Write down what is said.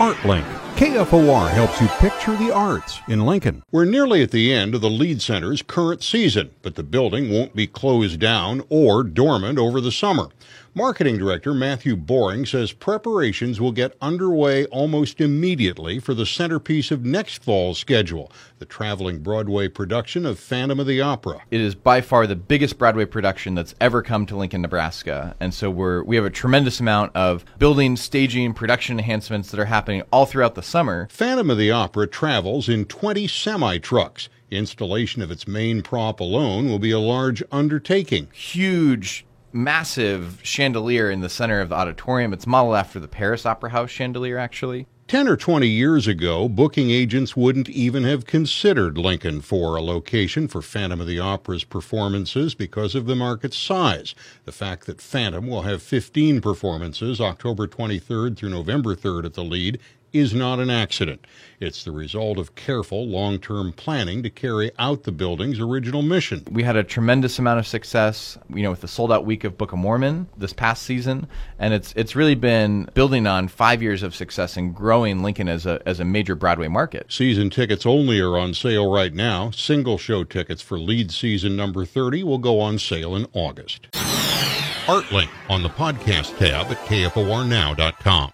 ArtLink. KFOR helps you picture the arts in Lincoln. We're nearly at the end of the Lied Center's current season, but the building won't be closed down or dormant over the summer. Marketing Director Matthew Boring says preparations will get underway almost immediately for the centerpiece of next fall's schedule, the traveling Broadway production of Phantom of the Opera. It is by far the biggest Broadway production that's ever come to Lincoln, Nebraska, and so we're we have a tremendous amount of building, staging, production enhancements that are happening all throughout the summer. Phantom of the Opera travels in 20 semi trucks. Installation of its main prop alone will be a large undertaking. Huge massive chandelier in the center of the auditorium. It's modeled after the Paris Opera House chandelier, actually. 10 or 20 years ago, booking agents wouldn't even have considered Lincoln for a location for Phantom of the Opera's performances because of the market's size. The fact that Phantom will have 15 performances October 23rd through November 3rd at the Lied is not an accident. It's the result of careful long term planning to carry out the building's original mission. We had a tremendous amount of success, you know, with the sold out week of Book of Mormon this past season. And it's it's really been building on five years of success and growing Lincoln as a as a major Broadway market. Season tickets only are on sale right now. Single show tickets for Lied season number 30 will go on sale in August. ArtLink on the podcast tab at kfornow.com.